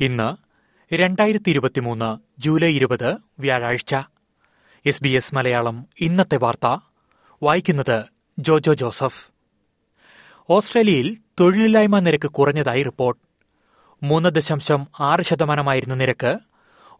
ഇന്ന് രണ്ടായിരത്തി ഇരുപത്തിമൂന്ന് ജൂലൈ ഇരുപത് വ്യാഴാഴ്ച. എസ് ബി എസ് മലയാളം ഇന്നത്തെ വാർത്ത. വായിക്കുന്നത് ജോജോ ജോസഫ്. ഓസ്ട്രേലിയയിൽ തൊഴിലില്ലായ്മ നിരക്ക് കുറഞ്ഞതായി റിപ്പോർട്ട്. മൂന്ന് ദശാംശം ആറ് ശതമാനമായിരുന്ന നിരക്ക്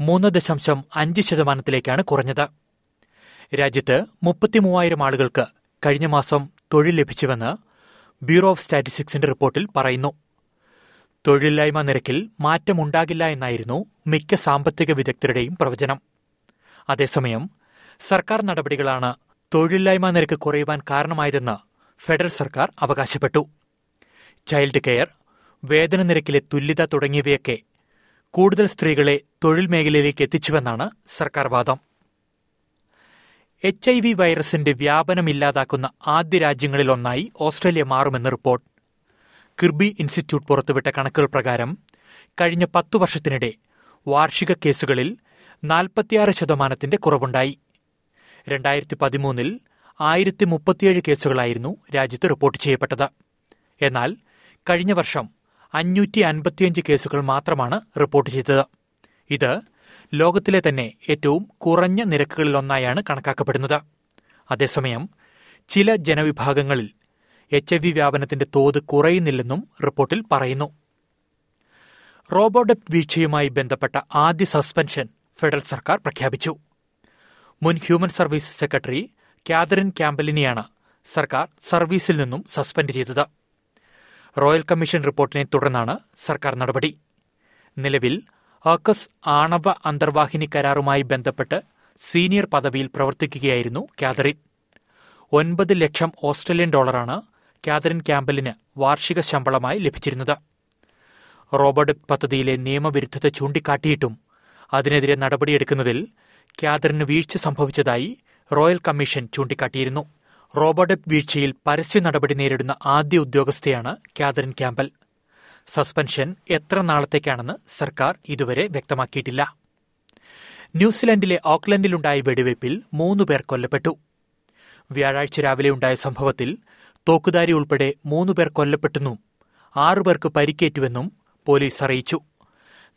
മൂന്ന് ദശാംശം അഞ്ച് ശതമാനത്തിലേക്കാണ് കുറഞ്ഞത്. രാജ്യത്ത് മുപ്പത്തിമൂവായിരം ആളുകൾക്ക് കഴിഞ്ഞ മാസം തൊഴിൽ ലഭിച്ചുവെന്ന് ബ്യൂറോ ഓഫ് സ്റ്റാറ്റിസ്റ്റിക്സിന്റെ റിപ്പോർട്ടിൽ പറയുന്നു. തൊഴിലില്ലായ്മ നിരക്കിൽ മാറ്റമുണ്ടാകില്ല എന്നായിരുന്നു മിക്ക സാമ്പത്തിക വിദഗ്ധരുടെയും പ്രവചനം. അതേസമയം സർക്കാർ നടപടികളാണ് തൊഴിലില്ലായ്മ നിരക്ക് കുറയുവാൻ കാരണമായതെന്ന് ഫെഡറൽ സർക്കാർ അവകാശപ്പെട്ടു. ചൈൽഡ് കെയർ വേതന നിരക്കിലെ തുല്യത തുടങ്ങിയവയൊക്കെ കൂടുതൽ സ്ത്രീകളെ തൊഴിൽ മേഖലയിലേക്ക് എത്തിച്ചുവെന്നാണ് സർക്കാർ വാദം. എച്ച് ഐ വി വൈറസിന്റെ വ്യാപനം ഇല്ലാതാക്കുന്ന ആദ്യ രാജ്യങ്ങളിലൊന്നായി ഓസ്ട്രേലിയ മാറുമെന്ന് റിപ്പോർട്ട്. കിർബി ഇൻസ്റ്റിറ്റ്യൂട്ട് പുറത്തുവിട്ട കണക്കുകൾ പ്രകാരം കഴിഞ്ഞ പത്തു വർഷത്തിനിടെ വാർഷിക കേസുകളിൽ നാൽപ്പത്തിയാറ് ശതമാനത്തിന്റെ കുറവുണ്ടായി. രണ്ടായിരത്തി പതിമൂന്നിൽ ആയിരത്തി മുപ്പത്തിയേഴ് കേസുകളായിരുന്നു രാജ്യത്ത് റിപ്പോർട്ട് ചെയ്യപ്പെട്ടത്. എന്നാൽ കഴിഞ്ഞ വർഷം അഞ്ഞൂറ്റി അൻപത്തിയഞ്ച് കേസുകൾ മാത്രമാണ് റിപ്പോർട്ട് ചെയ്തത്. ഇത് ലോകത്തിലെ തന്നെ ഏറ്റവും കുറഞ്ഞ നിരക്കുകളിലൊന്നായാണ് കണക്കാക്കപ്പെടുന്നത്. അതേസമയം ചില ജനവിഭാഗങ്ങളിൽ എച്ച് ഐ വി വ്യാപനത്തിന്റെ തോത് കുറയുന്നില്ലെന്നും റിപ്പോർട്ടിൽ പറയുന്നു. റോബോഡെപ്റ്റ് വീഴ്ചയുമായി ബന്ധപ്പെട്ട ആദ്യ സസ്പെൻഷൻ ഫെഡറൽ സർക്കാർ പ്രഖ്യാപിച്ചു. മുൻ ഹ്യൂമൻ സർവീസ് സെക്രട്ടറി കാതറിൻ ക്യാമ്പലിനെയാണ് സർക്കാർ സർവീസിൽ നിന്നും സസ്പെൻഡ് ചെയ്തത്. റോയൽ കമ്മീഷൻ റിപ്പോർട്ടിനെ തുടർന്നാണ് സർക്കാർ നടപടി. നിലവിൽ ഓക്കസ് ആണവ അന്തർവാഹിനി കരാറുമായി ബന്ധപ്പെട്ട് സീനിയർ പദവിയിൽ പ്രവർത്തിക്കുകയായിരുന്നു കാതറിൻ. ഒൻപത് ലക്ഷം ഓസ്ട്രേലിയൻ ഡോളറാണ് കാതറിൻ ക്യാമ്പലിന് വാർഷിക ശമ്പളമായി ലഭിച്ചിരുന്നത്. റോബർട്ട് പദ്ധതിയിലെ നിയമവിരുദ്ധത ചൂണ്ടിക്കാട്ടിയിട്ടും അതിനെതിരെ നടപടിയെടുക്കുന്നതിൽ കാതറിന് വീഴ്ച സംഭവിച്ചതായി റോയൽ കമ്മീഷൻ ചൂണ്ടിക്കാട്ടിയിരുന്നു. റോബർട്ട് വീഴ്ചയിൽ പരസ്യ നടപടി നേരിടുന്ന ആദ്യ ഉദ്യോഗസ്ഥയാണ് കാതറിൻ ക്യാമ്പൽ. സസ്പെൻഷൻ എത്ര നാളത്തേക്കാണെന്ന് സർക്കാർ ഇതുവരെ വ്യക്തമാക്കിയിട്ടില്ല. ന്യൂസിലൻഡിലെ ഓക്ലൻഡിലുണ്ടായ വെടിവയ്പിൽ മൂന്നുപേർ കൊല്ലപ്പെട്ടു. വ്യാഴാഴ്ച രാവിലെ ഉണ്ടായ സംഭവത്തിൽ തോക്കുധാരി ഉൾപ്പെടെ മൂന്നുപേർ കൊല്ലപ്പെട്ടെന്നും ആറുപേർക്ക് പരിക്കേറ്റുവെന്നും പോലീസ് അറിയിച്ചു.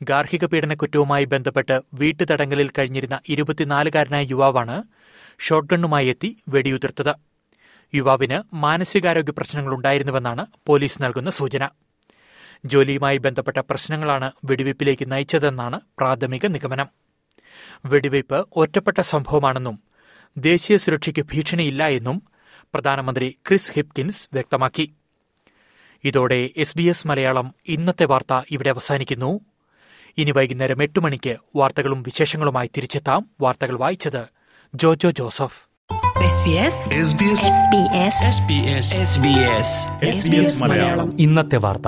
ഗാർഹിക പീഡനക്കുറ്റവുമായി ബന്ധപ്പെട്ട് വീട്ടുതടങ്കലിൽ കഴിഞ്ഞിരുന്ന ഇരുപത്തിനാലുകാരനായ യുവാവാണ് ഷോട്ട്ഗണ്ണുമായി എത്തി വെടിയുതിർത്തത്. യുവാവിന് മാനസികാരോഗ്യ പ്രശ്നങ്ങൾ ഉണ്ടായിരുന്നുവെന്നാണ് പോലീസ് നൽകുന്ന സൂചന. ജോലിയുമായി ബന്ധപ്പെട്ട പ്രശ്നങ്ങളാണ് വെടിവയ്പ്പിലേക്ക് നയിച്ചതെന്നാണ് പ്രാഥമിക നിഗമനം. വെടിവയ്പ് ഒറ്റപ്പെട്ട സംഭവമാണെന്നും ദേശീയ സുരക്ഷയ്ക്ക് ഭീഷണിയില്ല എന്നും പ്രധാനമന്ത്രി ക്രിസ് ഹിപ്കിൻസ് വ്യക്തമാക്കി. ഇതോടെ എസ് ബി എസ് മലയാളം ഇന്നത്തെ വാർത്ത ഇവിടെ അവസാനിക്കുന്നു. ഇനി വൈകുന്നേരം എട്ട് മണിക്ക് വാർത്തകളും വിശേഷങ്ങളുമായി തിരിച്ചെത്താം വാർത്തകൾ വായിച്ചത് Jojo Joseph. SBS SBS SBS SBS SBS SBS Malayalam. ഇന്നത്തെ വാർത്ത.